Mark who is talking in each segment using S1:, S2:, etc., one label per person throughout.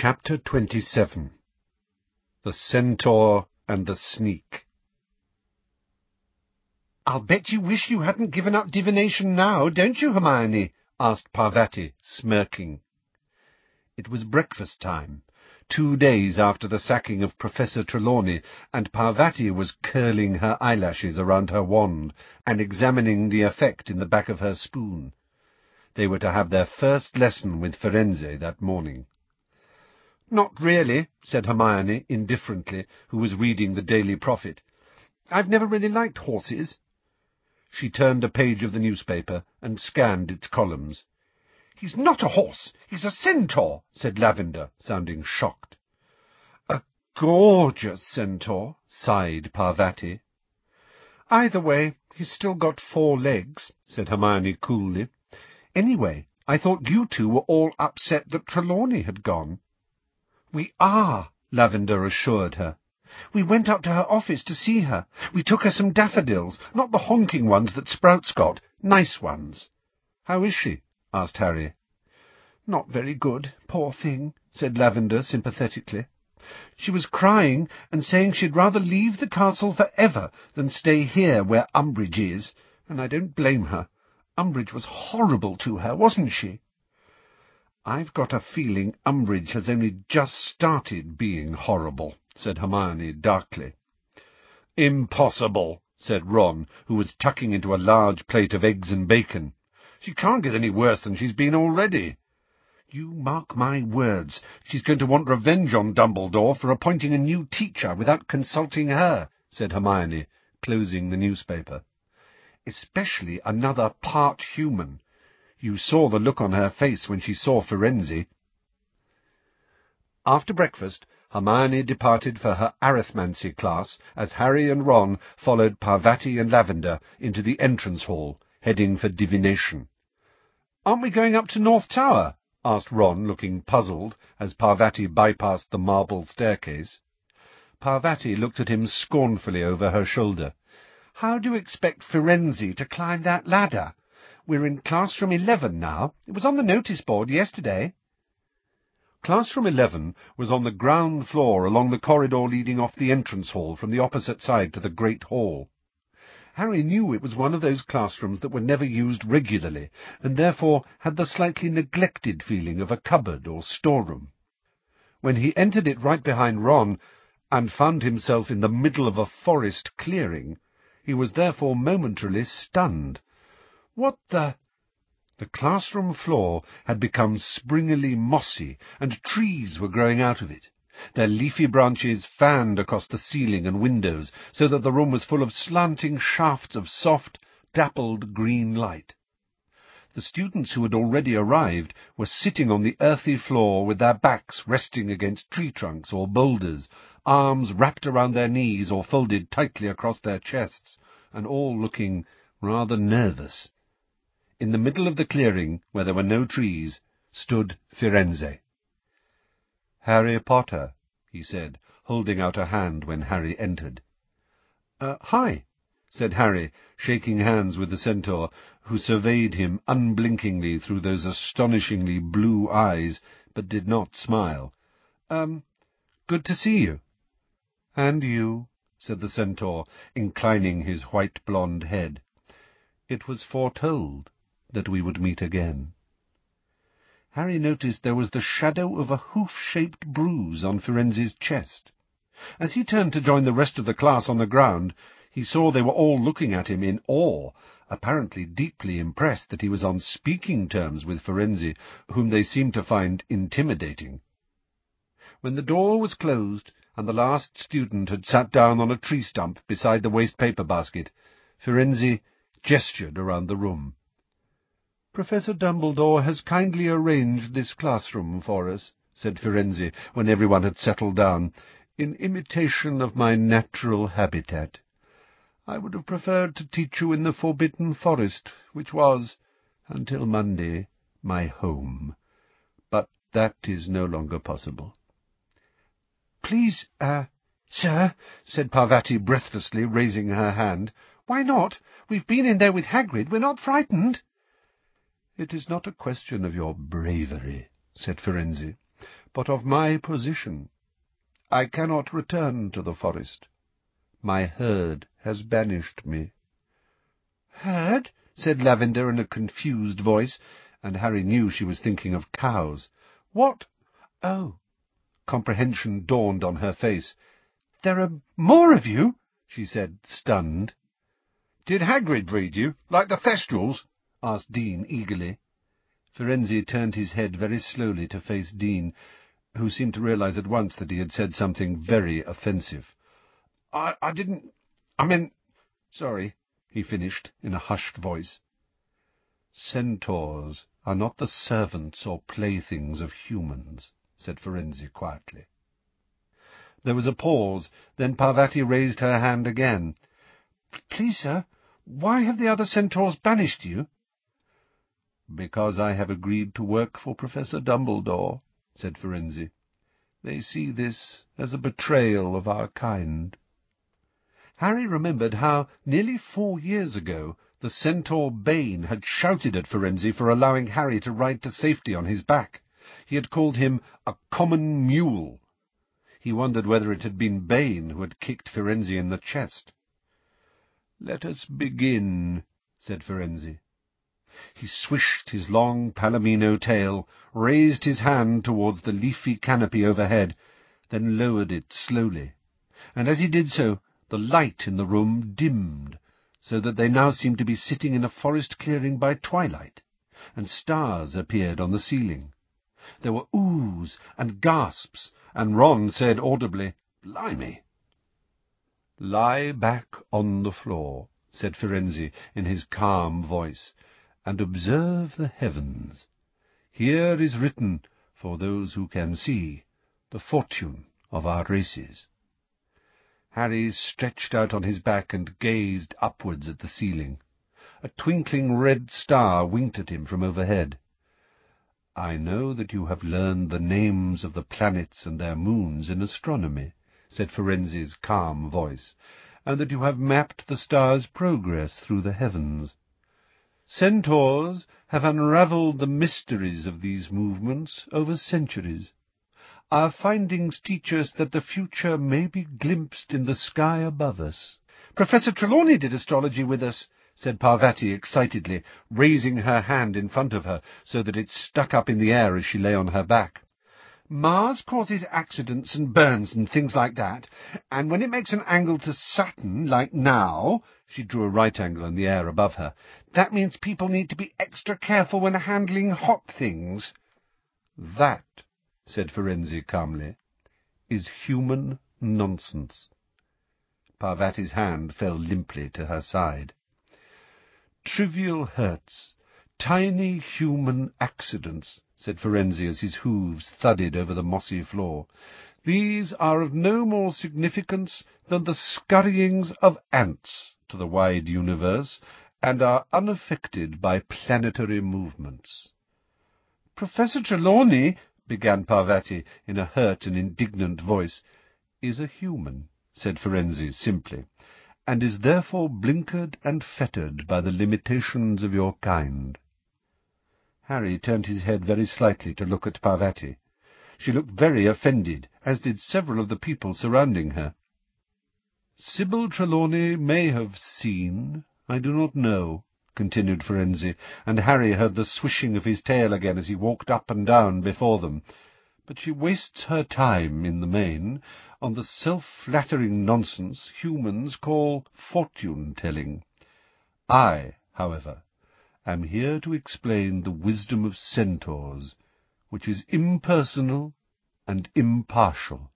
S1: Chapter 27 The Centaur and the Sneak
S2: I'll bet you wish you hadn't given up divination now, don't you, Hermione? asked Parvati, smirking. It was breakfast time, two days after the sacking of Professor Trelawney, and Parvati was curling her eyelashes around her wand and examining the effect in the back of her spoon. They were to have their first lesson with Firenze that morning.
S1: Not really, said Hermione indifferently, who was reading the Daily Prophet. I've never really liked horses. She turned a page of the newspaper and scanned its columns.
S2: He's not a horse, he's a centaur, said Lavender, sounding shocked.
S1: A gorgeous centaur, sighed Parvati.
S2: Either way, he's still got four legs, said Hermione coolly. Anyway, I thought you two were all upset that Trelawney had gone.
S1: We are, Lavender assured her.
S2: We went up to her office to see her. We took her some daffodils, not the honking ones that Sprouts got, nice ones.
S1: How is she? asked Harry.
S2: Not very good, poor thing, said Lavender sympathetically. She was crying and saying she'd rather leave the castle for ever than stay here where Umbridge is, and I don't blame her. Umbridge was horrible to her, wasn't she?
S1: I've got a feeling Umbridge has only just started being horrible, said Hermione darkly.
S2: Impossible, said Ron, who was tucking into a large plate of eggs and bacon. She can't get any worse than she's been already. You mark my words, she's going to want revenge on Dumbledore for appointing a new teacher without consulting her, said Hermione, closing the newspaper. Especially another part human, you saw the look on her face when she saw Firenze. After breakfast, Hermione departed for her arithmancy class as Harry and Ron followed Parvati and Lavender into the entrance hall, heading for divination.
S1: Aren't we going up to North Tower? asked Ron, looking puzzled, as Parvati bypassed the marble staircase.
S2: Parvati looked at him scornfully over her shoulder. How do you expect Firenze to climb that ladder? We're in classroom 11 now. It was on the notice board yesterday.
S1: Classroom 11 was on the ground floor along the corridor leading off the entrance hall from the opposite side to the Great Hall. Harry knew it was one of those classrooms that were never used regularly, and therefore had the slightly neglected feeling of a cupboard or storeroom. When he entered it right behind Ron, and found himself in the middle of a forest clearing, he was therefore momentarily stunned. What the... The classroom floor had become springily mossy, and trees were growing out of it. Their leafy branches fanned across the ceiling and windows, so that the room was full of slanting shafts of soft, dappled green light. The students who had already arrived were sitting on the earthy floor with their backs resting against tree trunks or boulders, arms wrapped around their knees or folded tightly across their chests, and all looking rather nervous. In the middle of the clearing, where there were no trees, stood Firenze.
S2: Harry Potter, he said, holding out a hand when Harry entered.
S1: Uh, hi, said Harry, shaking hands with the centaur, who surveyed him unblinkingly through those astonishingly blue eyes, but did not smile. Um, good to see you.
S2: And you, said the centaur, inclining his white blonde head. It was foretold that we would meet again. Harry noticed there was the shadow of a hoof-shaped bruise on Firenze's chest. As he turned to join the rest of the class on the ground, he saw they were all looking at him in awe, apparently deeply impressed that he was on speaking terms with Firenze, whom they seemed to find intimidating. When the door was closed, and the last student had sat down on a tree stump beside the waste-paper basket, Firenze gestured around the room.
S1: Professor Dumbledore has kindly arranged this classroom for us, said Firenze, when everyone had settled down, in imitation of my natural habitat. I would have preferred to teach you in the Forbidden Forest, which was, until Monday, my home. But that is no longer possible.
S2: Please, uh, sir, said Parvati breathlessly, raising her hand. Why not? We've been in there with Hagrid. We're not frightened.
S1: It is not a question of your bravery, said Firenze, but of my position. I cannot return to the forest. My herd has banished me.
S2: Herd? said Lavender in a confused voice, and Harry knew she was thinking of cows. What? Oh! Comprehension dawned on her face. There are more of you, she said, stunned.
S1: Did Hagrid breed you, like the Thestrals? Asked Dean eagerly.
S2: Firenze turned his head very slowly to face Dean, who seemed to realize at once that he had said something very offensive.
S1: I, I didn't... I meant... Sorry, he finished in a hushed voice.
S2: Centaurs are not the servants or playthings of humans, said Firenze quietly. There was a pause, then Parvati raised her hand again.
S1: Please, sir, why have the other centaurs banished you?
S2: Because I have agreed to work for Professor Dumbledore, said Firenze. They see this as a betrayal of our kind.
S1: Harry remembered how, nearly four years ago, the centaur Bane had shouted at Firenze for allowing Harry to ride to safety on his back. He had called him a common mule. He wondered whether it had been Bane who had kicked Firenze in the chest.
S2: "Let us begin," said Firenze.
S1: He swished his long palomino tail, raised his hand towards the leafy canopy overhead, then lowered it slowly, and as he did so the light in the room dimmed, so that they now seemed to be sitting in a forest clearing by twilight, and stars appeared on the ceiling. There were oohs and gasps, and Ron said audibly, Blimey!
S2: Lie back on the floor, said Firenze in his calm voice, and observe the heavens. Here is written, for those who can see, the fortune of our races.
S1: Harry stretched out on his back and gazed upwards at the ceiling. A twinkling red star winked at him from overhead.
S2: I know that you have learned the names of the planets and their moons in astronomy, said Firenze's calm voice, and that you have mapped the stars' progress through the heavens. Centaurs have unravelled the mysteries of these movements over centuries. Our findings teach us that the future may be glimpsed in the sky above us.
S1: Professor Trelawney did astrology with us, said Parvati excitedly, raising her hand in front of her so that it stuck up in the air as she lay on her back. Mars causes accidents and burns and things like that, and when it makes an angle to Saturn, like now, she drew a right angle in the air above her, that means people need to be extra careful when handling hot things.
S2: That, said Firenze calmly, is human nonsense. Parvati's hand fell limply to her side.
S1: Trivial hurts, tiny human accidents, said Firenze as his hooves thudded over the mossy floor. These are of no more significance than the scurryings of ants to the wide universe, and are unaffected by planetary movements. Professor Trelawney, began Parvati in a hurt and indignant voice, is a human, said Firenze simply, and is therefore blinkered and fettered by the limitations of your kind. Harry turned his head very slightly to look at Parvati. She looked very offended, as did several of the people surrounding her. Sybil Trelawney may have seen, I do not know, continued Firenze, and Harry heard the swishing of his tail again as he walked up and down before them. But she wastes her time, in the main, on the self-flattering nonsense humans call fortune-telling. I, however, am here to explain the wisdom of centaurs, which is impersonal and impartial.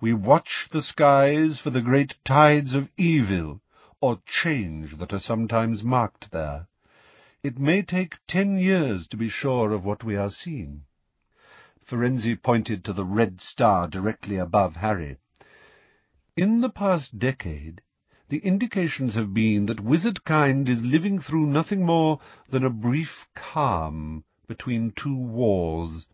S1: We watch the skies for the great tides of evil or change that are sometimes marked there. It may take ten years to be sure of what we are seeing. Firenze pointed to the red star directly above Harry. In the past decade, the indications have been that wizard-kind is living through nothing more than a brief calm between two wars.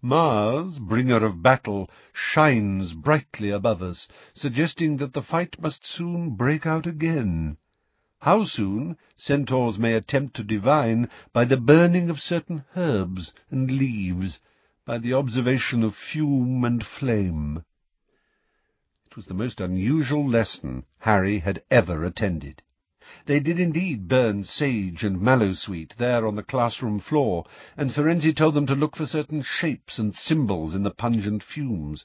S1: Mars, bringer of battle, shines brightly above us, suggesting that the fight must soon break out again. How soon, centaurs may attempt to divine by the burning of certain herbs and leaves, by the observation of fume and flame. It was the most unusual lesson Harry had ever attended. They did indeed burn sage and mallow sweet there on the classroom floor, and Firenze told them to look for certain shapes and symbols in the pungent fumes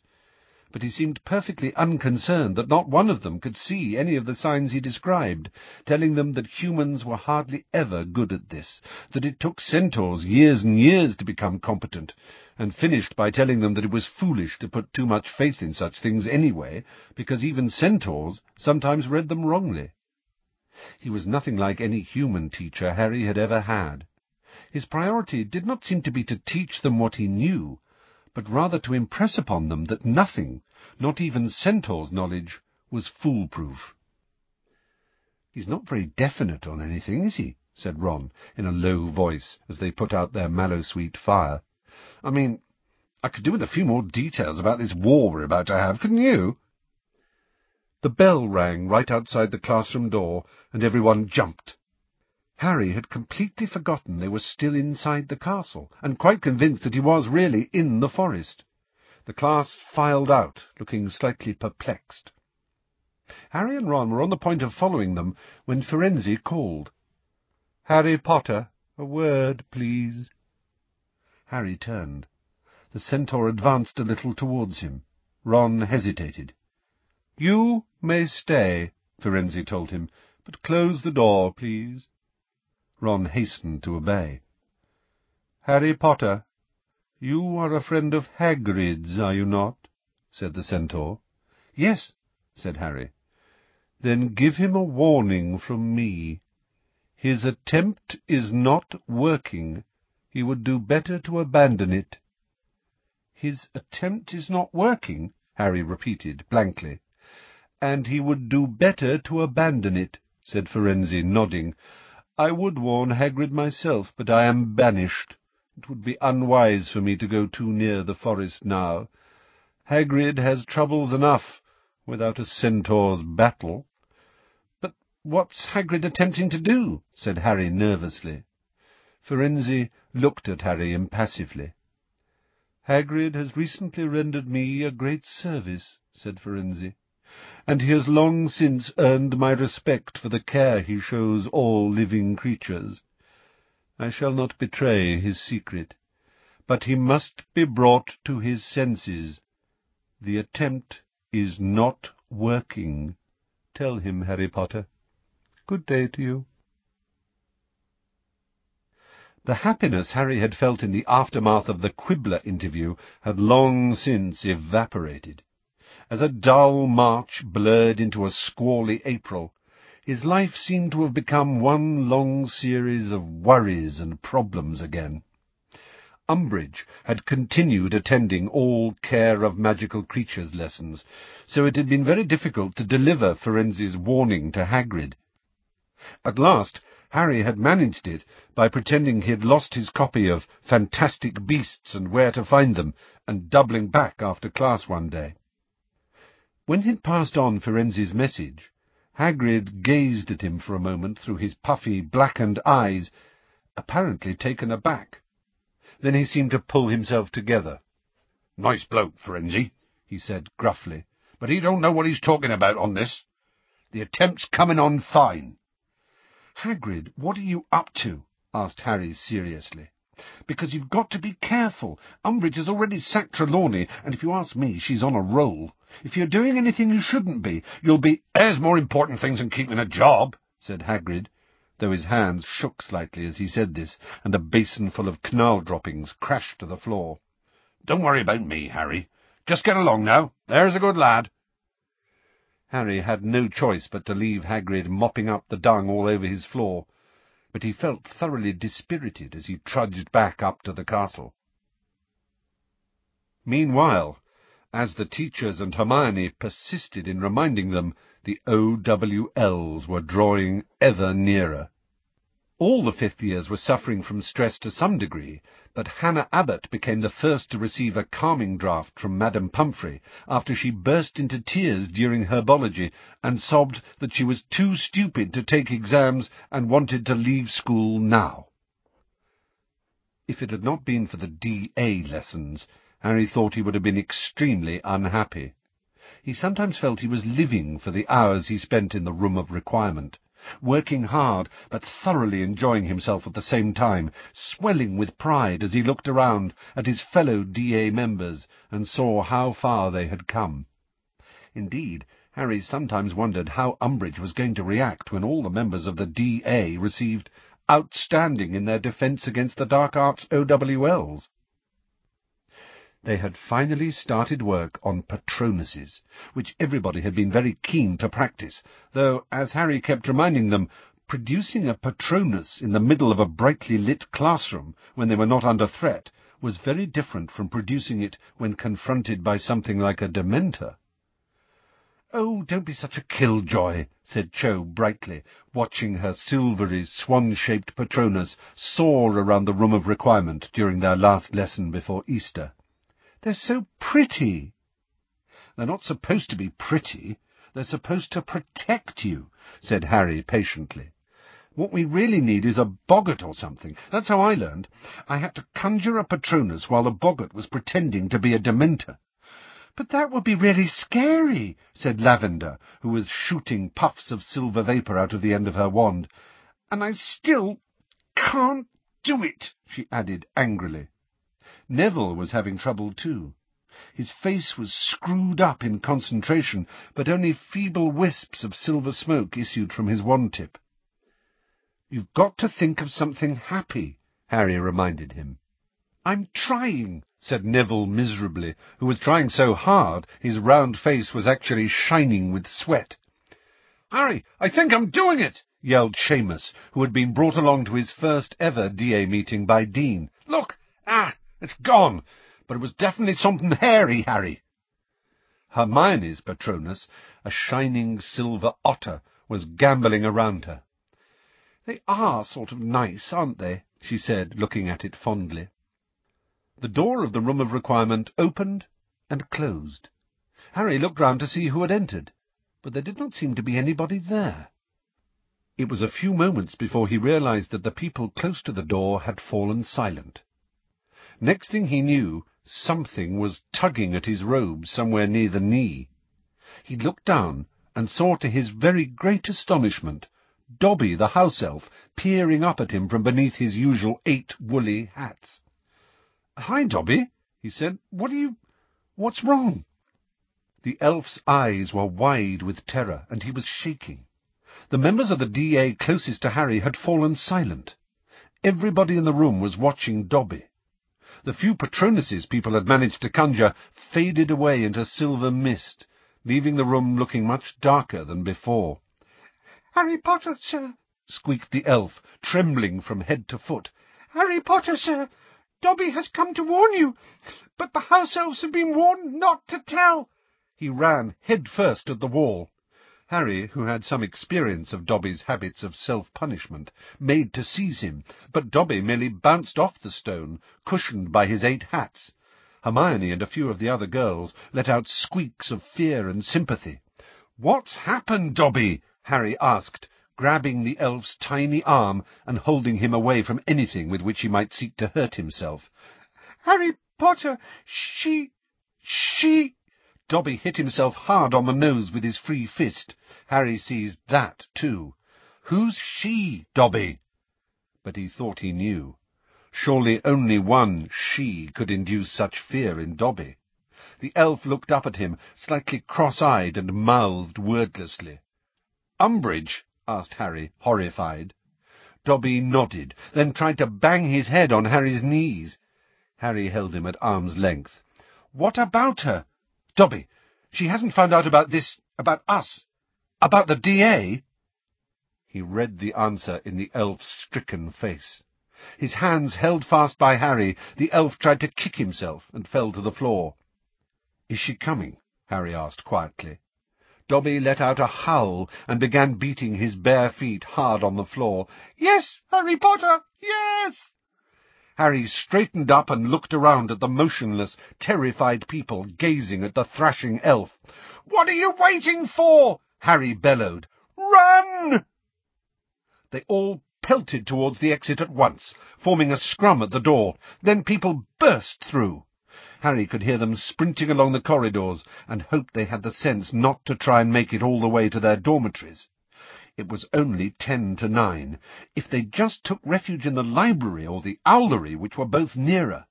S1: but he seemed perfectly unconcerned that not one of them could see any of the signs he described, telling them that humans were hardly ever good at this, that it took centaurs years and years to become competent, and finished by telling them that it was foolish to put too much faith in such things anyway, because even centaurs sometimes read them wrongly. He was nothing like any human teacher Harry had ever had. His priority did not seem to be to teach them what he knew, but rather to impress upon them that nothing, not even Centaur's knowledge, was foolproof. He's not very definite on anything, is he? said Ron, in a low voice, as they put out their mallow-sweet fire. I mean, I could do with a few more details about this war we're about to have, couldn't you? The bell rang right outside the classroom door, and everyone jumped. Harry had completely forgotten they were still inside the castle, and quite convinced that he was really in the forest. The class filed out, looking slightly perplexed. Harry and Ron were on the point of following them when Firenze called. Harry Potter, a word, please. Harry turned. The centaur advanced a little towards him. Ron hesitated. You may stay, Firenze told him, but close the door, please. Ron hastened to obey. Harry Potter, you are a friend of Hagrid's, are you not? said the centaur. Yes, said Harry. Then give him a warning from me. His attempt is not working. He would do better to abandon it. His attempt is not working, Harry repeated blankly. And he would do better to abandon it, said Firenze, nodding. I would warn Hagrid myself, but I am banished. It would be unwise for me to go too near the forest now. Hagrid has troubles enough without a centaur's battle. But what's Hagrid attempting to do? said Harry nervously. Firenze looked at Harry impassively. Hagrid has recently rendered me a great service, said Firenze and he has long since earned my respect for the care he shows all living creatures. I shall not betray his secret, but he must be brought to his senses. The attempt is not working. Tell him, Harry Potter. Good day to you. The happiness Harry had felt in the aftermath of the Quibbler interview had long since evaporated. As a dull March blurred into a squally April, his life seemed to have become one long series of worries and problems again. Umbridge had continued attending all care of magical creatures lessons, so it had been very difficult to deliver Firenze's warning to Hagrid. At last, Harry had managed it by pretending he had lost his copy of Fantastic Beasts and Where to Find Them, and doubling back after class one day. When he'd passed on Firenze's message, Hagrid gazed at him for a moment through his puffy, blackened eyes, apparently taken aback. Then he seemed to pull himself together. Nice bloke, Firenze, he said gruffly, but he don't know what he's talking about on this. The attempt's coming on fine. Hagrid, what are you up to? asked Harry seriously because you've got to be careful. Umbridge has already sacked Trelawney, and if you ask me, she's on a roll. If you're doing anything you shouldn't be, you'll be— There's more important things than keeping a job, said Hagrid, though his hands shook slightly as he said this, and a basin full of knarl droppings crashed to the floor. Don't worry about me, Harry. Just get along now. There's a good lad. Harry had no choice but to leave Hagrid mopping up the dung all over his floor, but he felt thoroughly dispirited as he trudged back up to the castle. Meanwhile, as the teachers and Hermione persisted in reminding them, the OWLs were drawing ever nearer. All the fifth years were suffering from stress to some degree, but Hannah Abbott became the first to receive a calming draught from Madame Pomfrey after she burst into tears during herbology and sobbed that she was too stupid to take exams and wanted to leave school now. If it had not been for the D.A. lessons, Harry thought he would have been extremely unhappy. He sometimes felt he was living for the hours he spent in the room of requirement, working hard, but thoroughly enjoying himself at the same time, swelling with pride as he looked around at his fellow D.A. members and saw how far they had come. Indeed, Harry sometimes wondered how Umbridge was going to react when all the members of the D.A. received outstanding in their defence against the Dark Arts OWLs. They had finally started work on Patronuses, which everybody had been very keen to practice, though, as Harry kept reminding them, producing a Patronus in the middle of a brightly lit classroom when they were not under threat was very different from producing it when confronted by something like a Dementor. Oh, don't be such a killjoy, said Cho brightly, watching her silvery, swan-shaped Patronus soar around the room of requirement during their last lesson before Easter. They're so pretty. They're not supposed to be pretty. They're supposed to protect you, said Harry patiently. What we really need is a boggart or something. That's how I learned. I had to conjure a Patronus while the boggart was pretending to be a Dementor. But that would be really scary, said Lavender, who was shooting puffs of silver vapour out of the end of her wand. And I still can't do it, she added angrily. Neville was having trouble too. His face was screwed up in concentration, but only feeble wisps of silver smoke issued from his wand tip. You've got to think of something happy, Harry reminded him. I'm trying, said Neville miserably, who was trying so hard his round face was actually shining with sweat. Harry, I think I'm doing it, yelled Seamus, who had been brought along to his first ever DA meeting by Dean. Look! Ah! It's gone, but it was definitely something hairy, Harry. Hermione's Patronus, a shining silver otter, was gambolling around her. They are sort of nice, aren't they? she said, looking at it fondly. The door of the room of requirement opened and closed. Harry looked round to see who had entered, but there did not seem to be anybody there. It was a few moments before he realized that the people close to the door had fallen silent. Next thing he knew, something was tugging at his robe somewhere near the knee. He looked down and saw to his very great astonishment Dobby the house elf peering up at him from beneath his usual eight woolly hats. Hi, Dobby, he said. What are you... What's wrong? The elf's eyes were wide with terror, and he was shaking. The members of the DA closest to Harry had fallen silent. Everybody in the room was watching Dobby. The few Patronuses people had managed to conjure faded away into silver mist, leaving the room looking much darker than before. Harry Potter, sir, squeaked the elf, trembling from head to foot. Harry Potter, sir, Dobby has come to warn you, but the house elves have been warned not to tell. He ran head first at the wall. Harry, who had some experience of Dobby's habits of self-punishment, made to seize him, but Dobby merely bounced off the stone, cushioned by his eight hats. Hermione and a few of the other girls let out squeaks of fear and sympathy. What's happened, Dobby? Harry asked, grabbing the elf's tiny arm and holding him away from anything with which he might seek to hurt himself. Harry Potter, she... she... Dobby hit himself hard on the nose with his free fist. Harry seized that, too. Who's she, Dobby? But he thought he knew. Surely only one she could induce such fear in Dobby. The elf looked up at him, slightly cross-eyed, and mouthed wordlessly. Umbridge? asked Harry, horrified. Dobby nodded, then tried to bang his head on Harry's knees. Harry held him at arm's length. What about her? Dobby, she hasn't found out about this, about us, about the D.A.? He read the answer in the elf's stricken face. His hands held fast by Harry, the elf tried to kick himself and fell to the floor. Is she coming? Harry asked quietly. Dobby let out a howl and began beating his bare feet hard on the floor. Yes, Harry Potter, yes! Harry straightened up and looked around at the motionless, terrified people gazing at the thrashing elf. What are you waiting for? Harry bellowed. Run! They all pelted towards the exit at once, forming a scrum at the door. Then people burst through. Harry could hear them sprinting along the corridors, and hoped they had the sense not to try and make it all the way to their dormitories. It was only ten to nine. If they just took refuge in the library or the owlery, which were both nearer.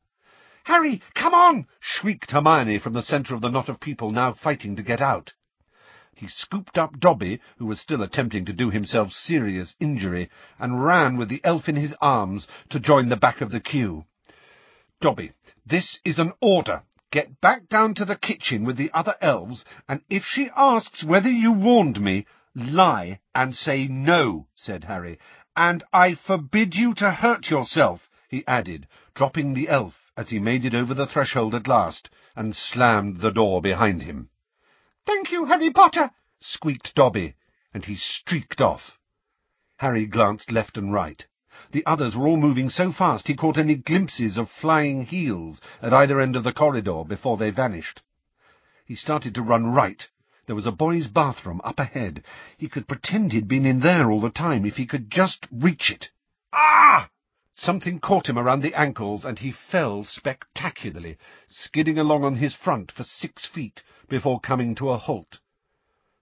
S1: Harry, come on! shrieked Hermione from the centre of the knot of people now fighting to get out. He scooped up Dobby, who was still attempting to do himself serious injury, and ran with the elf in his arms to join the back of the queue. Dobby, this is an order. Get back down to the kitchen with the other elves, and if she asks whether you warned me, lie and say no, said Harry. And I forbid you to hurt yourself, he added, dropping the elf as he made it over the threshold at last, and slammed the door behind him. Thank you, Harry Potter, squeaked Dobby, and he streaked off. Harry glanced left and right. The others were all moving so fast he caught only glimpses of flying heels at either end of the corridor before they vanished. He started to run right. There was a boys' bathroom up ahead. He could pretend he'd been in there all the time if he could just reach it. Ah! Something caught him around the ankles, and he fell spectacularly, skidding along on his front for six feet before coming to a halt.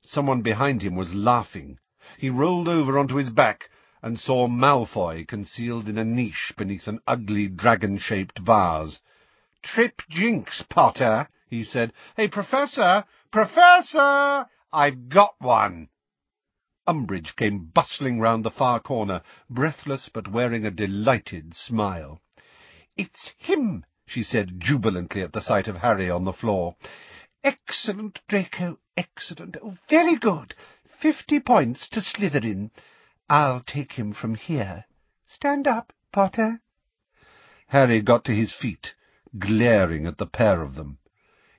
S1: Someone behind him was laughing. He rolled over onto his back and saw Malfoy concealed in a niche beneath an ugly dragon-shaped vase. Trip Jinx, Potter, he said. Hey, Professor! Professor! I've got one! Umbridge came bustling round the far corner, breathless but wearing a delighted smile. It's him, she said jubilantly at the sight of Harry on the floor. Excellent, Draco, excellent. Oh, very good. Fifty points to Slytherin. I'll take him from here. Stand up, Potter. Harry got to his feet, glaring at the pair of them.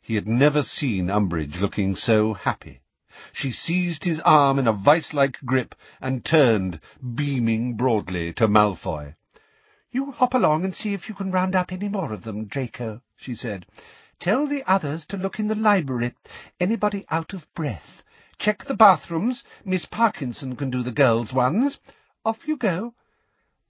S1: He had never seen Umbridge looking so happy. She seized his arm in a vice-like grip and turned, beaming broadly, to Malfoy. You hop along and see if you can round up any more of them, Draco, she said. Tell the others to look in the library. Anybody out of breath. Check the bathrooms. Miss Parkinson can do the girls' ones. Off you go.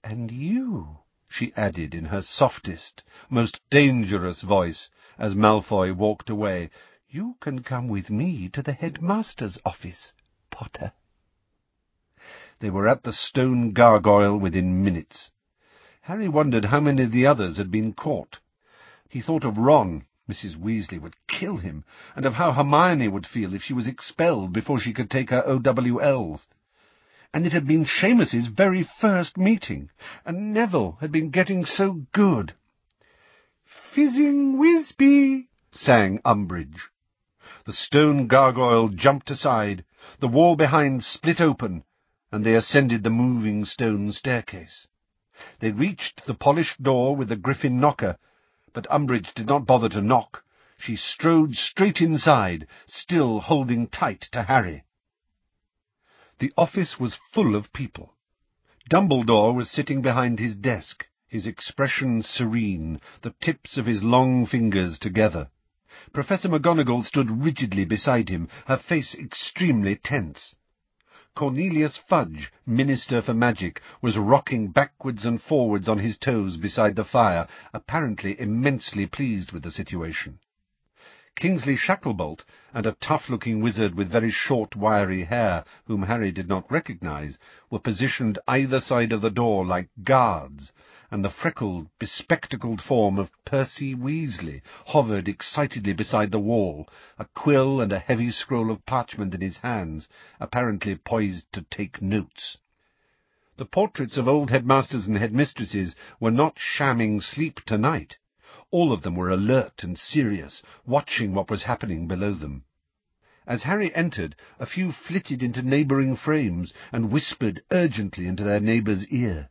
S1: And you, she added in her softest, most dangerous voice, as Malfoy walked away, you can come with me to the headmaster's office, Potter. They were at the stone gargoyle within minutes. Harry wondered how many of the others had been caught. He thought of Ron, Mrs. Weasley would kill him, and of how Hermione would feel if she was expelled before she could take her OWLs. And it had been Seamus's very first meeting, and Neville had been getting so good. Fizzing Whizbee, sang Umbridge. The stone gargoyle jumped aside, the wall behind split open, and they ascended the moving stone staircase. They reached the polished door with the griffin knocker, but Umbridge did not bother to knock. She strode straight inside, still holding tight to Harry. The office was full of people. Dumbledore was sitting behind his desk, his expression serene, the tips of his long fingers together. Professor McGonagall stood rigidly beside him, her face extremely tense. Cornelius Fudge, Minister for Magic, was rocking backwards and forwards on his toes beside the fire, apparently immensely pleased with the situation. Kingsley Shacklebolt and a tough-looking wizard with very short, wiry hair, whom Harry did not recognize, were positioned either side of the door like guards, and the freckled, bespectacled form of Percy Weasley hovered excitedly beside the wall, a quill and a heavy scroll of parchment in his hands, apparently poised to take notes. The portraits of old headmasters and headmistresses were not shamming sleep tonight. All of them were alert and serious, watching what was happening below them. As Harry entered, a few flitted into neighbouring frames and whispered urgently into their neighbour's ear.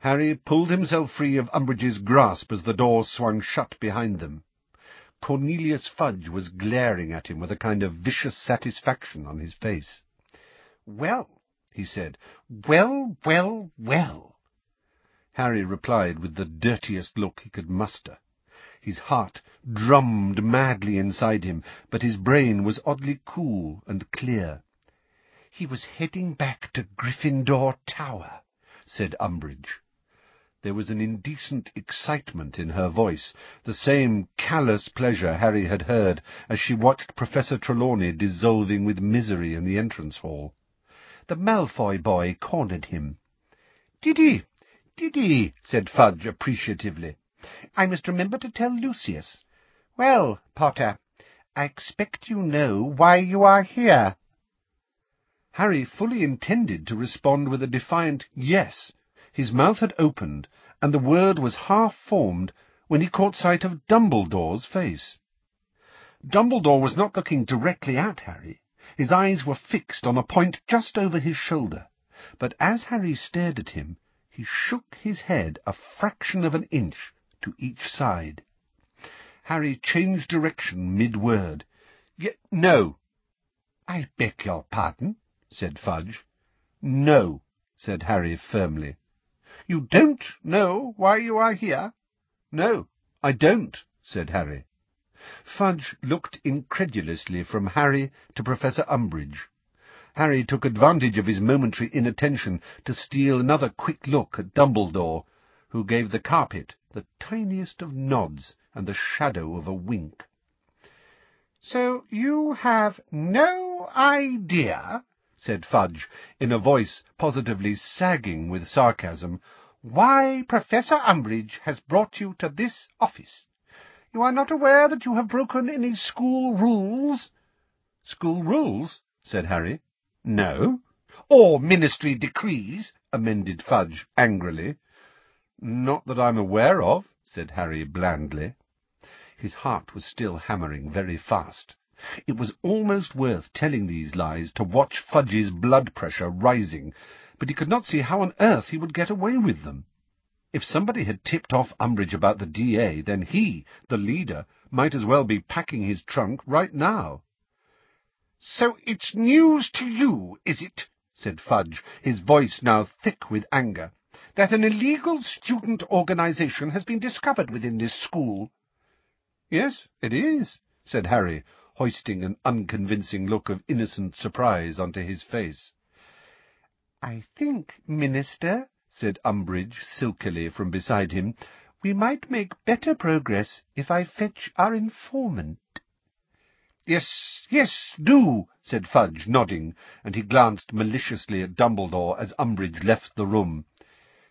S1: Harry pulled himself free of Umbridge's grasp as the door swung shut behind them. Cornelius Fudge was glaring at him with a kind of vicious satisfaction on his face. Well, he said, well, well, well. Harry replied with the dirtiest look he could muster. His heart drummed madly inside him, but his brain was oddly cool and clear. He was heading back to Gryffindor Tower said Umbridge. There was an indecent excitement in her voice, the same callous pleasure Harry had heard as she watched Professor Trelawney dissolving with misery in the entrance hall. The Malfoy boy cornered him.
S3: Did he? Did he? said Fudge appreciatively. I must remember to tell Lucius. Well, Potter, I expect you know why you are here.
S1: Harry fully intended to respond with a defiant yes, his mouth had opened, and the word was half formed when he caught sight of Dumbledore's face. Dumbledore was not looking directly at Harry. His eyes were fixed on a point just over his shoulder, but as Harry stared at him, he shook his head a fraction of an inch to each side. Harry changed direction mid-word.
S3: no. I beg your pardon, said Fudge.
S1: No, said Harry firmly.
S3: You don't know why you are here?
S1: No, I don't, said Harry. Fudge looked incredulously from Harry to Professor Umbridge. Harry took advantage of his momentary inattention to steal another quick look at Dumbledore, who gave the carpet the tiniest of nods and the shadow of a wink.
S3: So you have no idea said Fudge, in a voice positively sagging with sarcasm, why Professor Umbridge has brought you to this office. You are not aware that you have broken any school rules?
S1: School rules? said Harry. No.
S3: Or ministry decrees, amended Fudge angrily.
S1: Not that I'm aware of, said Harry blandly. His heart was still hammering very fast. It was almost worth telling these lies to watch Fudge's blood pressure rising, but he could not see how on earth he would get away with them. If somebody had tipped off Umbridge about the DA, then he, the leader, might as well be packing his trunk right now.
S3: So it's news to you, is it, said Fudge, his voice now thick with anger, that an illegal student organization has been discovered within this school?
S1: Yes, it is, said Harry, hoisting an unconvincing look of innocent surprise onto his face.
S3: I think, Minister, said Umbridge silkily from beside him, we might make better progress if I fetch our informant.
S1: Yes, yes, do, said Fudge, nodding, and he glanced maliciously at Dumbledore as Umbridge left the room.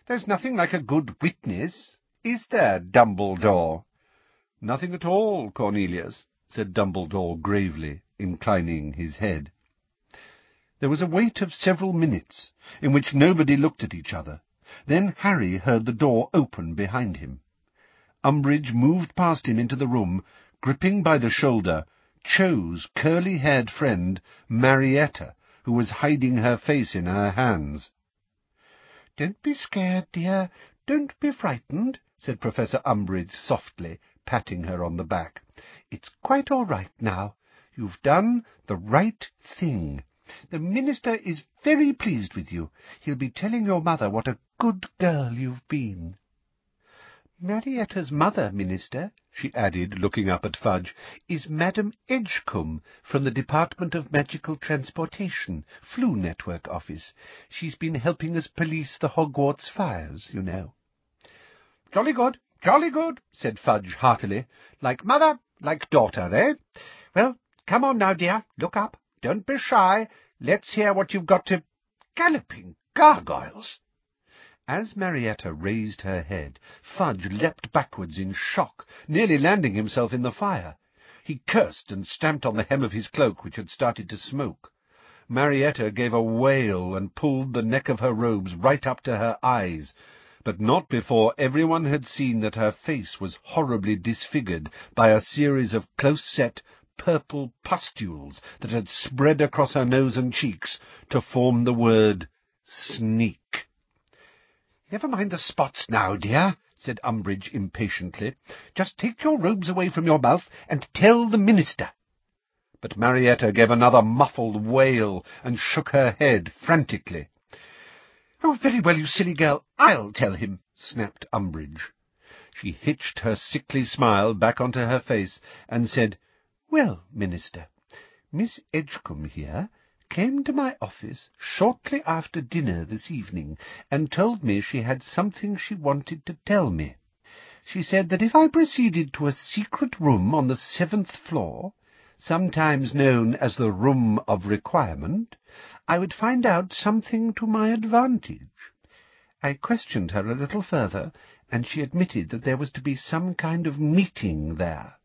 S3: There's nothing like a good witness, is there, Dumbledore?
S1: Nothing at all, Cornelius, said Dumbledore gravely, inclining his head. There was a wait of several minutes, in which nobody looked at each other. Then Harry heard the door open behind him. Umbridge moved past him into the room, gripping by the shoulder Cho's curly-haired friend, Marietta, who was hiding her face in her hands.
S3: "Don't be scared, dear. Don't be frightened," said Professor Umbridge softly, patting her on the back. It's quite all right now. You've done the right thing. The minister is very pleased with you. He'll be telling your mother what a good girl you've been. Marietta's mother, Minister, she added, looking up at Fudge, is Madam Edgecombe from the Department of Magical Transportation, Floo Network office. She's been helping us police the Hogwarts fires, you know.
S1: Jolly good, jolly good, said Fudge heartily. Like mother, like daughter, eh? Well, come on now, dear. Look up. Don't be shy. Let's hear what you've got to... Galloping gargoyles! As Marietta raised her head, Fudge leapt backwards in shock, nearly landing himself in the fire. He cursed and stamped on the hem of his cloak, which had started to smoke. Marietta gave a wail and pulled the neck of her robes right up to her eyes, but not before everyone had seen that her face was horribly disfigured by a series of close-set purple pustules that had spread across her nose and cheeks to form the word sneak.
S3: Never mind the spots now, dear, said Umbridge impatiently. Just take your robes away from your mouth and tell the minister.
S1: But Marietta gave another muffled wail and shook her head frantically.
S3: Oh, very well, you silly girl. I'll tell him, snapped Umbridge. She hitched her sickly smile back onto her face and said, Well, Minister, Miss Edgecombe here came to my office shortly after dinner this evening and told me she had something she wanted to tell me. She said that if I proceeded to a secret room on the seventh floor, sometimes known as the Room of Requirement, I would find out something to my advantage. I questioned her a little further, and she admitted that there was to be some kind of meeting there.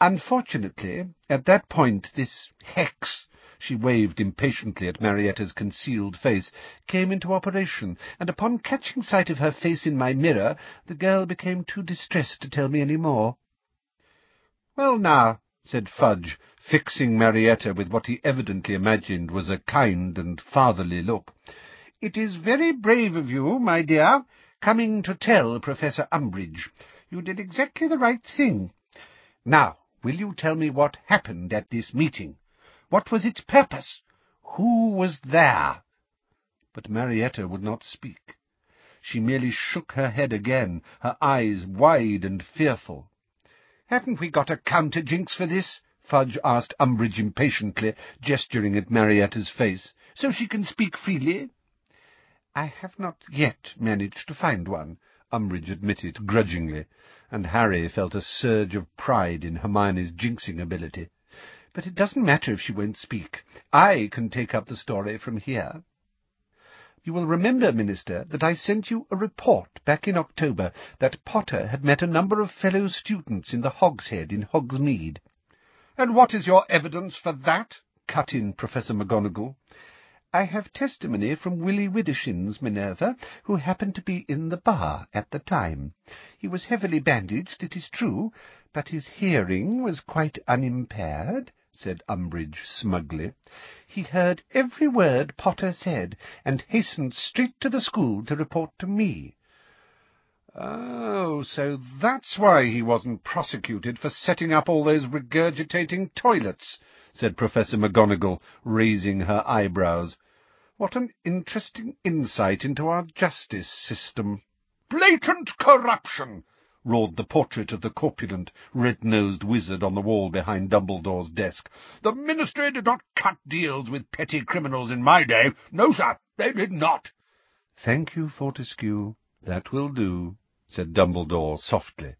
S3: Unfortunately, at that point this hex, she waved impatiently at Marietta's concealed face, came into operation, and upon catching sight of her face in my mirror, the girl became too distressed to tell me any more.
S1: Well, now, said Fudge, fixing Marietta with what he evidently imagined was a kind and fatherly look, it is very brave of you, my dear, coming to tell Professor Umbridge. You did exactly the right thing. Now, will you tell me what happened at this meeting? What was its purpose? Who was there? But Marietta would not speak. She merely shook her head again, her eyes wide and fearful. Haven't we got a counter-jinx for this? Fudge asked Umbridge impatiently, gesturing at Marietta's face, so she can speak freely. I have not yet managed to find one, Umbridge admitted grudgingly, and Harry felt a surge of pride in Hermione's jinxing ability. But it doesn't matter if she won't speak. I can take up the story from here. You will remember, Minister, that I sent you a report back in October that Potter had met a number of fellow students in the Hog's Head in Hogsmeade. And what is your evidence for that? cut in Professor McGonagall. I have testimony from Willie Widdershins, Minerva, who happened to be in the bar at the time. He was heavily bandaged, it is true, but his hearing was quite unimpaired, said Umbridge smugly. He heard every word Potter said, and hastened straight to the school to report to me. Oh, so that's why he wasn't prosecuted for setting up all those regurgitating toilets, said Professor McGonagall, raising her eyebrows. What an interesting insight into our justice system. Blatant corruption! roared the portrait of the corpulent, red-nosed wizard on the wall behind Dumbledore's desk. The Ministry did not cut deals with petty criminals in my day. No, sir, they did not. Thank you, Fortescue. That will do, said Dumbledore softly.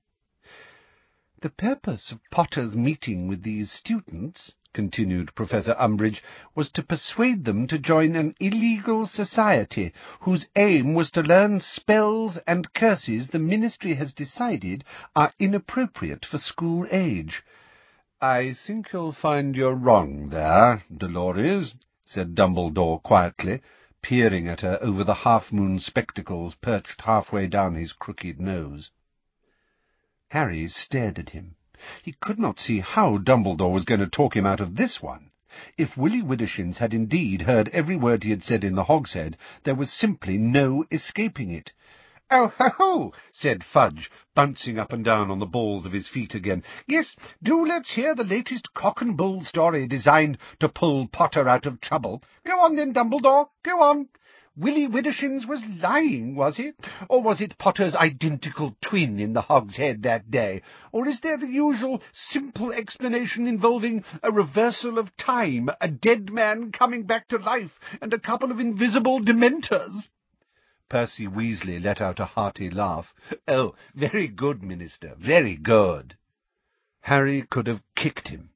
S1: The purpose of Potter's meeting with these students, continued Professor Umbridge, was to persuade them to join an illegal society, whose aim was to learn spells and curses the Ministry has decided are inappropriate for school age. I think you'll find you're wrong there, Dolores, said Dumbledore quietly, peering at her over the half-moon spectacles perched halfway down his crooked nose. Harry stared at him. He could not see how Dumbledore was going to talk him out of this one. If Willie Widdershins had indeed heard every word he had said in the Hog's Head, there was simply no escaping it. Oh, ho, ho, said Fudge, bouncing up and down on the balls of his feet again. Yes, do let's hear the latest cock and bull story designed to pull Potter out of trouble. Go on then, Dumbledore, go on. Willie Widdershins was lying, was he? Or was it Potter's identical twin in the Hog's Head that day? Or is there the usual simple explanation involving a reversal of time, a dead man coming back to life, and a couple of invisible dementors? Percy Weasley let out a hearty laugh. Oh, very good, Minister, very good. Harry could have kicked him.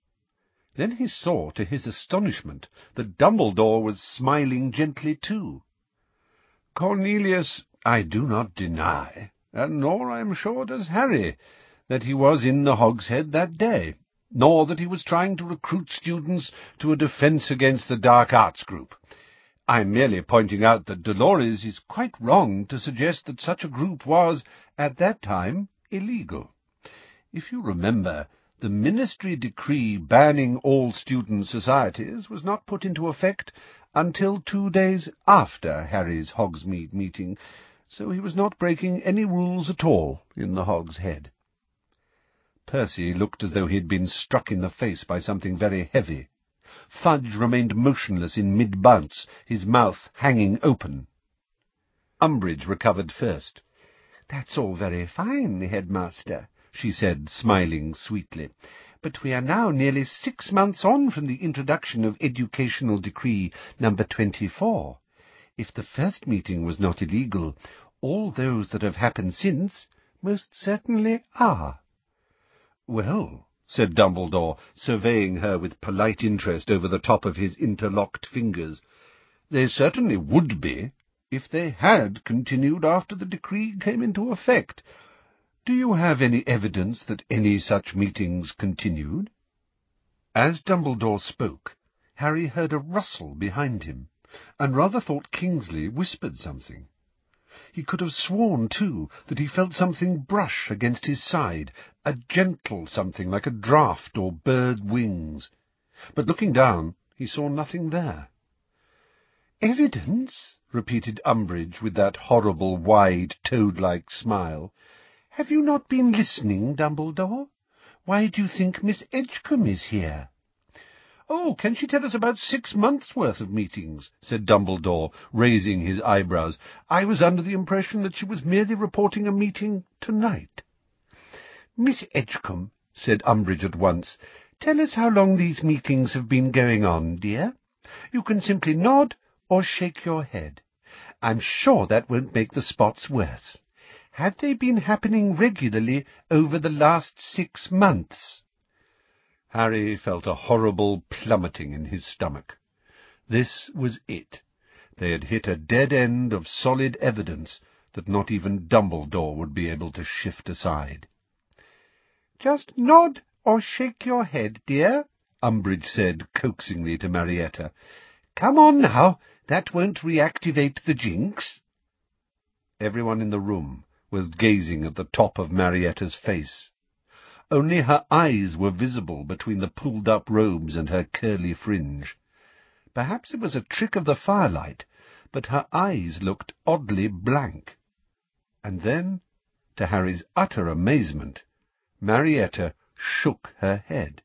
S1: Then he saw, to his astonishment, that Dumbledore was smiling gently too. Cornelius, I do not deny, and nor I am sure does Harry, that he was in the Hog's Head that day, nor that he was trying to recruit students to a defence against the dark arts group. I am merely pointing out that Dolores is quite wrong to suggest that such a group was, at that time, illegal. If you remember, the ministry decree banning all student societies was not put into effect until two days after Harry's Hogsmeade meeting, so he was not breaking any rules at all in the Hog's Head. Percy looked as though he had been struck in the face by something very heavy. Fudge remained motionless in mid-bounce, his mouth hanging open. Umbridge recovered first. "That's all very fine, headmaster," she said, smiling sweetly.
S3: But we are now nearly six months on from the introduction of Educational Decree number 24. If the first meeting was not illegal, all those that have happened since most certainly are.
S2: Well, said Dumbledore, surveying her with polite interest over the top of his interlocked fingers, they certainly would be, if they had continued after the decree came into effect. Do you have any evidence that any such meetings continued? As Dumbledore spoke, Harry heard a rustle behind him, and rather thought Kingsley whispered something. He could have sworn, too, that he felt something brush against his side, a gentle something like a draught or bird wings. But looking down, he saw nothing there.
S3: Evidence? repeated Umbridge with that horrible, wide, toad-like smile. Have you not been listening, Dumbledore? Why do you think Miss Edgecombe is here?
S2: Oh, can she tell us about six months' worth of meetings? said Dumbledore, raising his eyebrows. I was under the impression that she was merely reporting a meeting tonight.
S3: Miss Edgecombe, said Umbridge at once, tell us how long these meetings have been going on, dear. You can simply nod or shake your head. I'm sure that won't make the spots worse. Have they been happening regularly over the last six months?
S2: Harry felt a horrible plummeting in his stomach. This was it. They had hit a dead end of solid evidence that not even Dumbledore would be able to shift aside.
S3: Just nod or shake your head, dear, Umbridge said coaxingly to Marietta. Come on now, that won't reactivate the jinx.
S2: Everyone in the room was gazing at the top of Marietta's face. Only her eyes were visible between the pulled-up robes and her curly fringe. Perhaps it was a trick of the firelight, but her eyes looked oddly blank. And then, to Harry's utter amazement, Marietta shook her head.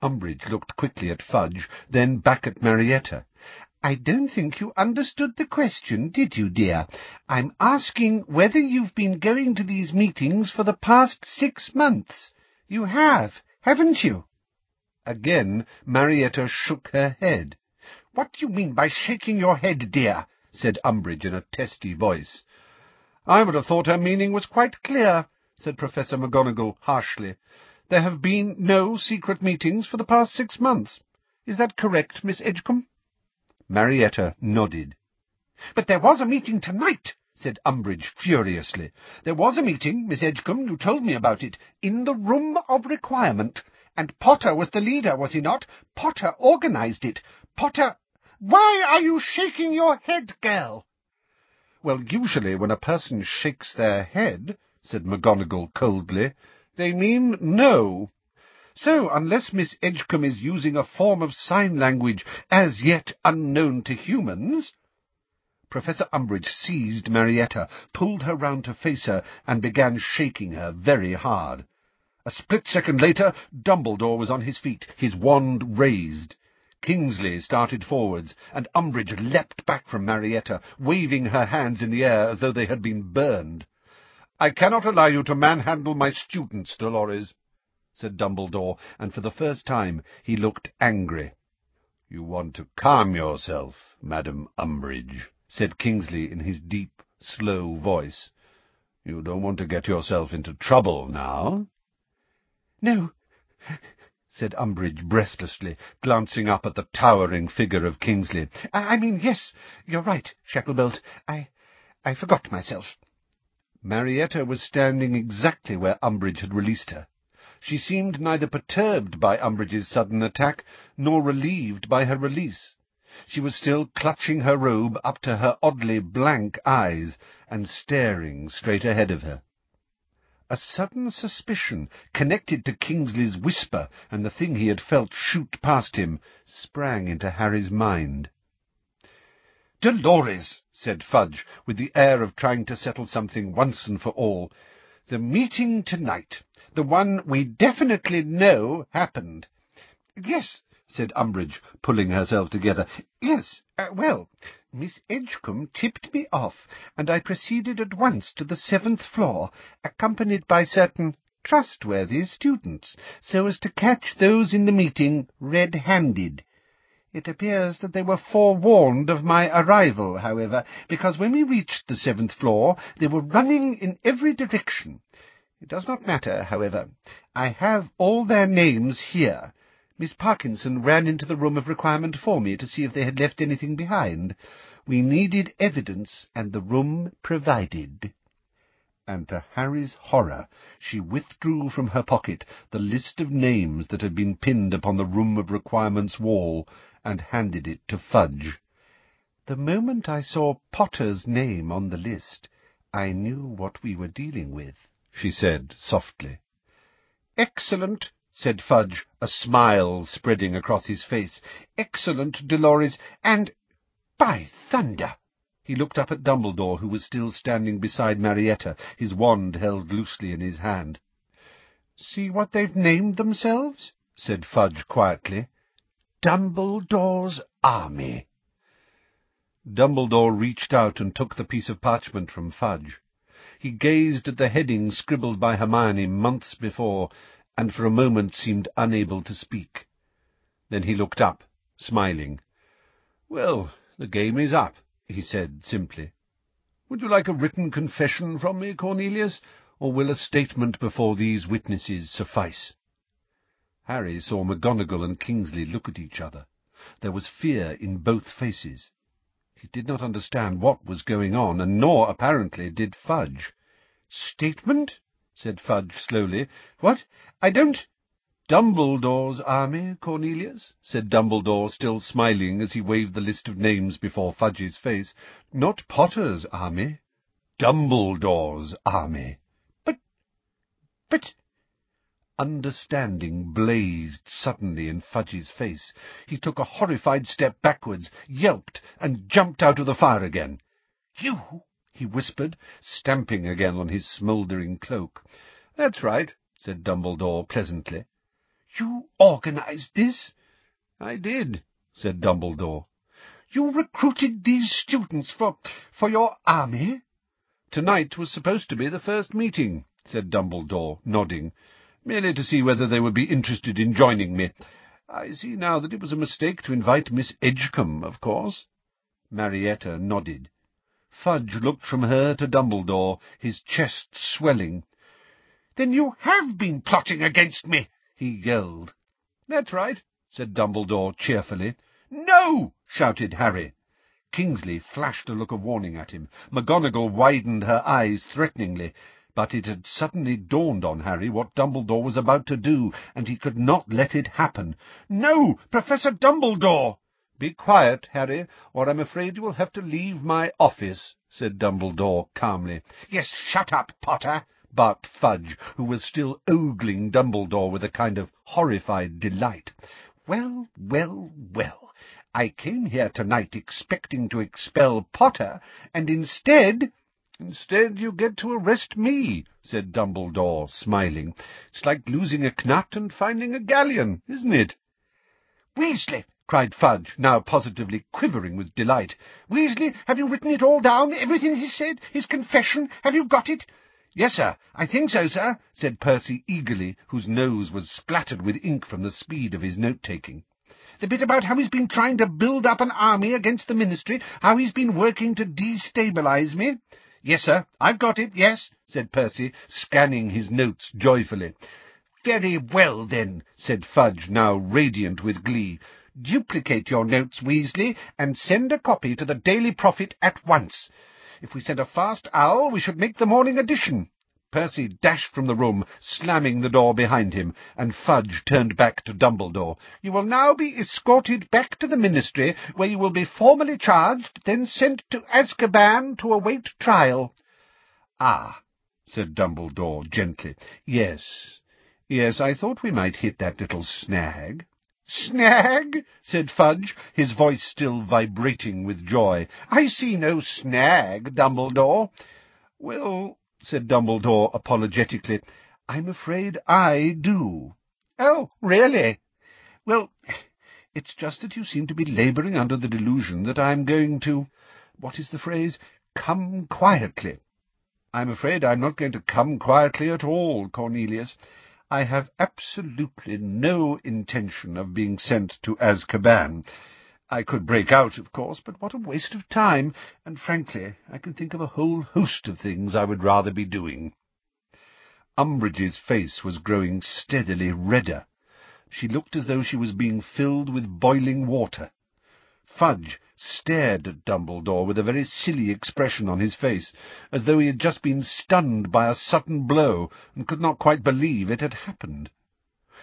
S2: Umbridge looked quickly at Fudge, then back at Marietta.
S3: I don't think you understood the question, did you, dear? I'm asking whether you've been going to these meetings for the past six months. You have, haven't you?
S2: Again Marietta shook her head.
S3: What do you mean by shaking your head, dear? said Umbridge in a testy voice.
S2: I would have thought her meaning was quite clear, said Professor McGonagall harshly. There have been no secret meetings for the past six months. Is that correct, Miss Edgecombe?
S3: Marietta nodded.
S2: But there was a meeting tonight, said Umbridge furiously. There was a meeting, Miss Edgecombe, you told me about it, in the Room of Requirement. And Potter was the leader, was he not? Potter organized it. Potter... Why are you shaking your head, girl? Well, usually when a person shakes their head, said McGonagall coldly, they mean no. So, unless Miss Edgecombe is using a form of sign language as yet unknown to humans... Professor Umbridge seized Marietta, pulled her round to face her, and began shaking her very hard. A split second later, Dumbledore was on his feet, his wand raised. Kingsley started forwards, and Umbridge leapt back from Marietta, waving her hands in the air as though they had been burned. I cannot allow you to manhandle my students, Dolores, said Dumbledore, and for the first time he looked angry. You want to calm yourself, Madam Umbridge, said Kingsley in his deep, slow voice. You don't want to get yourself into trouble now?
S3: No, said Umbridge breathlessly, glancing up at the towering figure of Kingsley. I, I mean, yes, you're right, Shacklebolt. I... I forgot myself.
S2: Marietta was standing exactly where Umbridge had released her. She seemed neither perturbed by Umbridge's sudden attack, nor relieved by her release. She was still clutching her robe up to her oddly blank eyes, and staring straight ahead of her. A sudden suspicion, connected to Kingsley's whisper and the thing he had felt shoot past him, sprang into Harry's mind. Dolores, said Fudge, with the air of trying to settle something once and for all, the meeting tonight the one we definitely know happened.
S3: Yes, said Umbridge, pulling herself together. Yes, uh, well, Miss Edgecombe tipped me off, and I proceeded at once to the seventh floor, accompanied by certain trustworthy students, so as to catch those in the meeting red-handed. It appears that they were forewarned of my arrival, however, because when we reached the seventh floor, they were running in every direction. It does not matter, however. I have all their names here. Miss Parkinson ran into the room of requirement for me to see if they had left anything behind. We needed evidence, and the room provided. And to Harry's horror, she withdrew from her pocket the list of names that had been pinned upon the room of requirement's wall, and handed it to Fudge. The moment I saw Potter's name on the list, I knew what we were dealing with, she said softly. Excellent, said Fudge, a smile spreading across his face. Excellent, Dolores, and, by thunder! He looked up at Dumbledore, who was still standing beside Marietta, his wand held loosely in his hand. See what they've named themselves, said Fudge quietly. Dumbledore's Army. Dumbledore reached out and took the piece of parchment from Fudge. He gazed at the heading scribbled by Hermione months before, and for a moment seemed unable to speak. Then he looked up, smiling. Well, the game is up, he said simply. Would you like a written confession from me, Cornelius, or will a statement before these witnesses suffice? Harry saw McGonagall and Kingsley look at each other. There was fear in both faces. He did not understand what was going on, and nor, apparently, did Fudge. "Statement?" said Fudge slowly. "What? I don't—" "Dumbledore's army, Cornelius," said Dumbledore, still smiling as he waved the list of names before Fudge's face. "Not Potter's army. Dumbledore's army." "But— but—" Understanding blazed suddenly in Fudge's face. He took a horrified step backwards, yelped, and jumped out of the fire again. "You!" he whispered, stamping again on his smouldering cloak. "That's right," said Dumbledore pleasantly. "You organized this?" "I did," said Dumbledore. "You recruited these students for... for your army?" "Tonight was supposed to be the first meeting," said Dumbledore, nodding merely to see whether they would be interested in joining me. I see now that it was a mistake to invite Miss Edgecombe, of course. Marietta nodded. Fudge looked from her to Dumbledore, his chest swelling. "Then you have been plotting against me!" he yelled. "That's right," said Dumbledore cheerfully. "No!" shouted Harry. Kingsley flashed a look of warning at him. McGonagall widened her eyes threateningly. But it had suddenly dawned on Harry what Dumbledore was about to do, and he could not let it happen. "No, Professor Dumbledore!" "Be quiet, Harry, or I'm afraid you will have to leave my office," said Dumbledore calmly. "Yes, shut up, Potter!" barked Fudge, who was still ogling Dumbledore with a kind of horrified delight. "Well, well, well! I came here tonight expecting to expel Potter, and instead—" "Instead you get to arrest me," said Dumbledore, smiling. "It's like losing a knut and finding a galleon, isn't it?" "Weasley!" cried Fudge, now positively quivering with delight. "Weasley, have you written it all down, everything he said, his confession? Have you got it?" "Yes, sir, I think so, sir," said Percy eagerly, whose nose was splattered with ink from the speed of his note-taking. "The bit about how he's been trying to build up an army against the Ministry, how he's been working to destabilize me?" "Yes, sir, I've got it, yes," said Percy, scanning his notes joyfully. "Very well, then," said Fudge, now radiant with glee. "Duplicate your notes, Weasley, and send a copy to the Daily Prophet at once. If we sent a fast owl, we should make the morning edition. Percy dashed from the room, slamming the door behind him, and Fudge turned back to Dumbledore. "You will now be escorted back to the Ministry, where you will be formally charged, then sent to Azkaban to await trial." "Ah," said Dumbledore gently. "Yes, yes, I thought we might hit that little snag." "Snag!" said Fudge, his voice still vibrating with joy. "I see no snag, Dumbledore." "Well said Dumbledore apologetically. "I'm afraid I do." "Oh, really? Well, it's just that you seem to be labouring under the delusion that I'm going to—what is the phrase?—come quietly."
S1: I'm afraid I'm not going to come quietly at all, Cornelius. I have absolutely no intention of being sent to Azkaban. I could break out, of course, but what a waste of time, and frankly, I can think of a whole host of things I would rather be doing. Umbridge's face was growing steadily redder. She looked as though she was being filled with boiling water. Fudge stared at Dumbledore with a very silly expression on his face, as though he had just been stunned by a sudden blow and could not quite believe it had happened.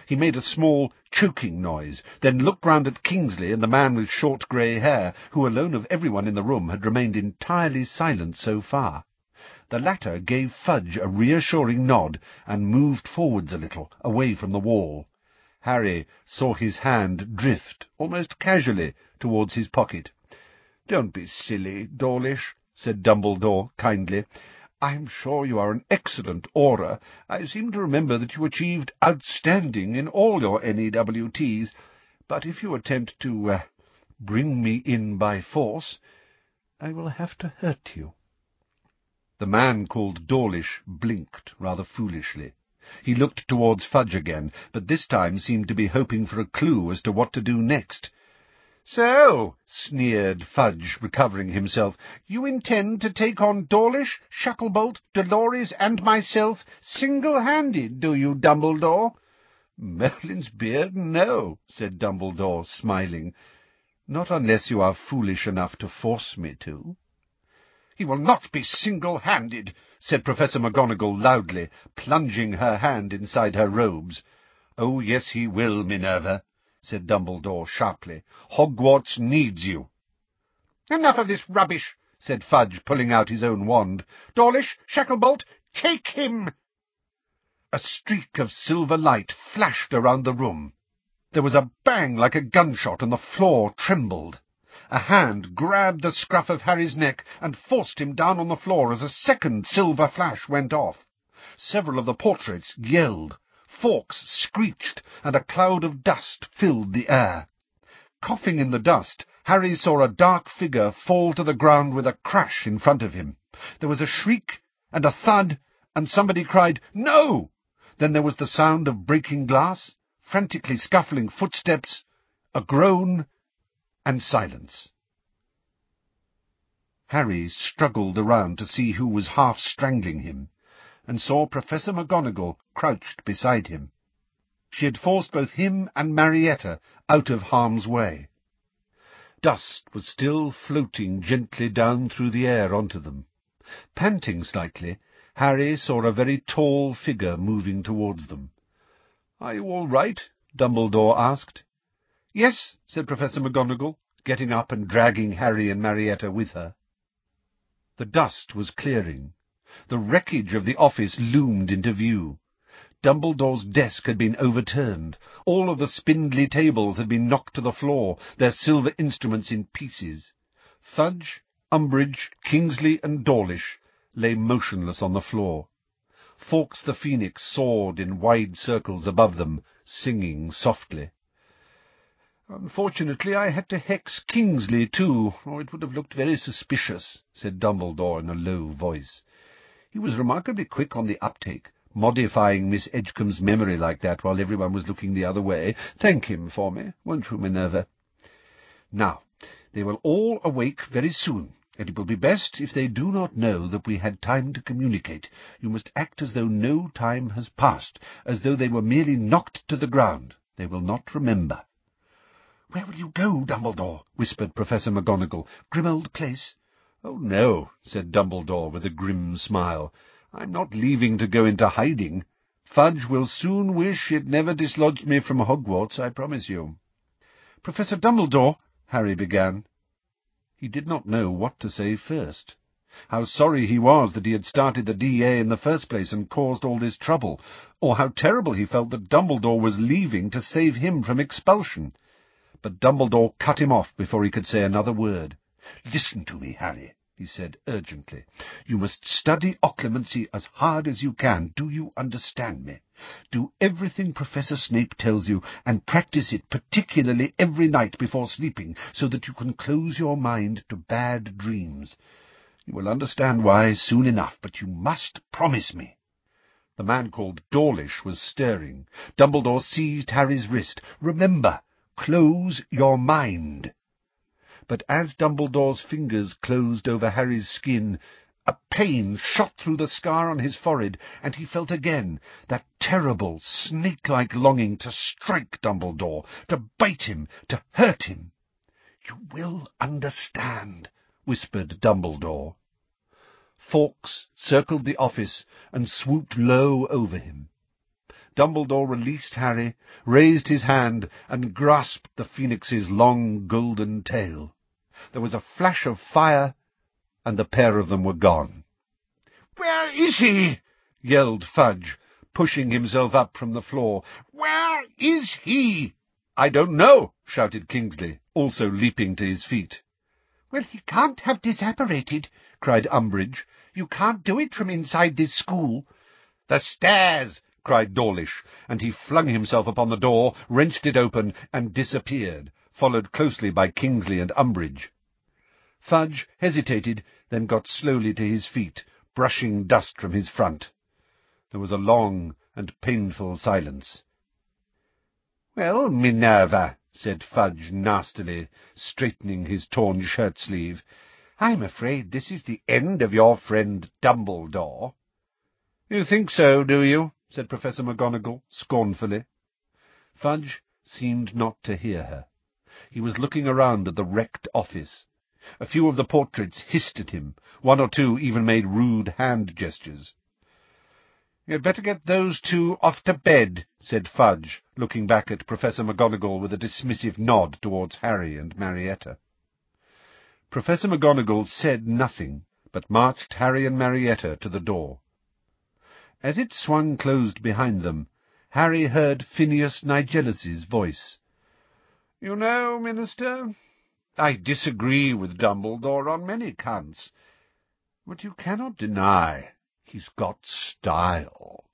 S1: He made a small, choking noise, then looked round at Kingsley and the man with short grey hair, who alone of everyone in the room had remained entirely silent so far. The latter gave Fudge a reassuring nod and moved forwards a little, away from the wall. Harry saw his hand drift, almost casually, towards his pocket. "Don't be silly, Dawlish," said Dumbledore kindly. "I am sure you are an excellent Auror. I seem to remember that you achieved outstanding in all your NEWTs. But if you attempt to uh, bring me in by force, I will have to hurt you." The man called Dawlish blinked rather foolishly. He looked towards Fudge again, but this time seemed to be hoping for a clue as to what to do next. "So," sneered Fudge, recovering himself, "you intend to take on Dawlish, Shacklebolt, Dolores, and myself single-handed, do you, Dumbledore?" "Merlin's beard, no," said Dumbledore, smiling. "Not unless you are foolish enough to force me to." "He will not be single-handed," said Professor McGonagall loudly, plunging her hand inside her robes. "Oh, yes, he will, Minerva said Dumbledore sharply. Hogwarts needs you. Enough of this rubbish, said Fudge, pulling out his own wand. Dawlish, Shacklebolt, take him! A streak of silver light flashed around the room. There was a bang like a gunshot, and the floor trembled. A hand grabbed the scruff of Harry's neck and forced him down on the floor as a second silver flash went off. Several of the portraits yelled. Fawkes screeched, and a cloud of dust filled the air. Coughing in the dust, Harry saw a dark figure fall to the ground with a crash in front of him. There was a shriek and a thud, and somebody cried, No! Then there was the sound of breaking glass, frantically scuffling footsteps, a groan, and silence. Harry struggled around to see who was half strangling him and saw Professor McGonagall crouched beside him. She had forced both him and Marietta out of harm's way. Dust was still floating gently down through the air onto them. Panting slightly, Harry saw a very tall figure moving towards them. "Are you all right?" Dumbledore asked. "Yes," said Professor McGonagall, getting up and dragging Harry and Marietta with her. The dust was clearing. The wreckage of the office loomed into view. Dumbledore's desk had been overturned. All of the spindly tables had been knocked to the floor, their silver instruments in pieces. Fudge, Umbridge, Kingsley, and Dawlish lay motionless on the floor. Fawkes the Phoenix soared in wide circles above them, singing softly. "Unfortunately, I had to hex Kingsley, too, or it would have looked very suspicious," said Dumbledore in a low voice. He was remarkably quick on the uptake, modifying Miss Edgecombe's memory like that while everyone was looking the other way. Thank him for me, won't you, Minerva? Now, they will all awake very soon, and it will be best if they do not know that we had time to communicate. You must act as though no time has passed, as though they were merely knocked to the ground. They will not remember. "Where will you go, Dumbledore?" whispered Professor McGonagall. "'Grimmauld Place? "Oh, no," said Dumbledore with a grim smile. "I'm not leaving to go into hiding. Fudge will soon wish he'd never dislodged me from Hogwarts, I promise you." "Professor Dumbledore," Harry began. He did not know what to say first. How sorry he was that he had started the D.A. in the first place and caused all this trouble, or how terrible he felt that Dumbledore was leaving to save him from expulsion. But Dumbledore cut him off before he could say another word. "Listen to me, Harry," he said urgently. "You must study occlumency as hard as you can. Do you understand me? Do everything Professor Snape tells you, and practice it particularly every night before sleeping, so that you can close your mind to bad dreams. You will understand why soon enough, but you must promise me. The man called Dawlish was stirring. Dumbledore seized Harry's wrist. Remember, close your mind. But as Dumbledore's fingers closed over Harry's skin, a pain shot through the scar on his forehead, and he felt again that terrible, snake-like longing to strike Dumbledore, to bite him, to hurt him. You will understand, whispered Dumbledore. Fawkes circled the office and swooped low over him. Dumbledore released Harry, raised his hand, and grasped the phoenix's long golden tail. There was a flash of fire, and the pair of them were gone.
S3: "'Where is he?' yelled Fudge, pushing himself up from the floor. "'Where is he?'
S1: "'I don't know,' shouted Kingsley, also leaping to his feet.
S3: "'Well, he can't have disapparated,' cried Umbridge. You can't do it from inside this school.
S1: The stairs! cried Dawlish, and he flung himself upon the door, wrenched it open, and disappeared, followed closely by Kingsley and Umbridge. Fudge hesitated, then got slowly to his feet, brushing dust from his front. There was a long and painful silence.
S3: Well, Minerva, said Fudge nastily, straightening his torn shirt-sleeve, I'm afraid this is the end of your friend Dumbledore.
S1: You think so, do you? said Professor McGonagall, scornfully. Fudge seemed not to hear her. He was looking around at the wrecked office. A few of the portraits hissed at him. One or two even made rude hand gestures.
S3: You'd better get those two off to bed, said Fudge, looking back at Professor McGonagall with a dismissive nod towards Harry and Marietta.
S1: Professor McGonagall said nothing, but marched Harry and Marietta to the door. As it swung closed behind them, Harry heard Phineas Nigellus's voice.
S3: You know, Minister, I disagree with Dumbledore on many counts, but you cannot deny he's got style.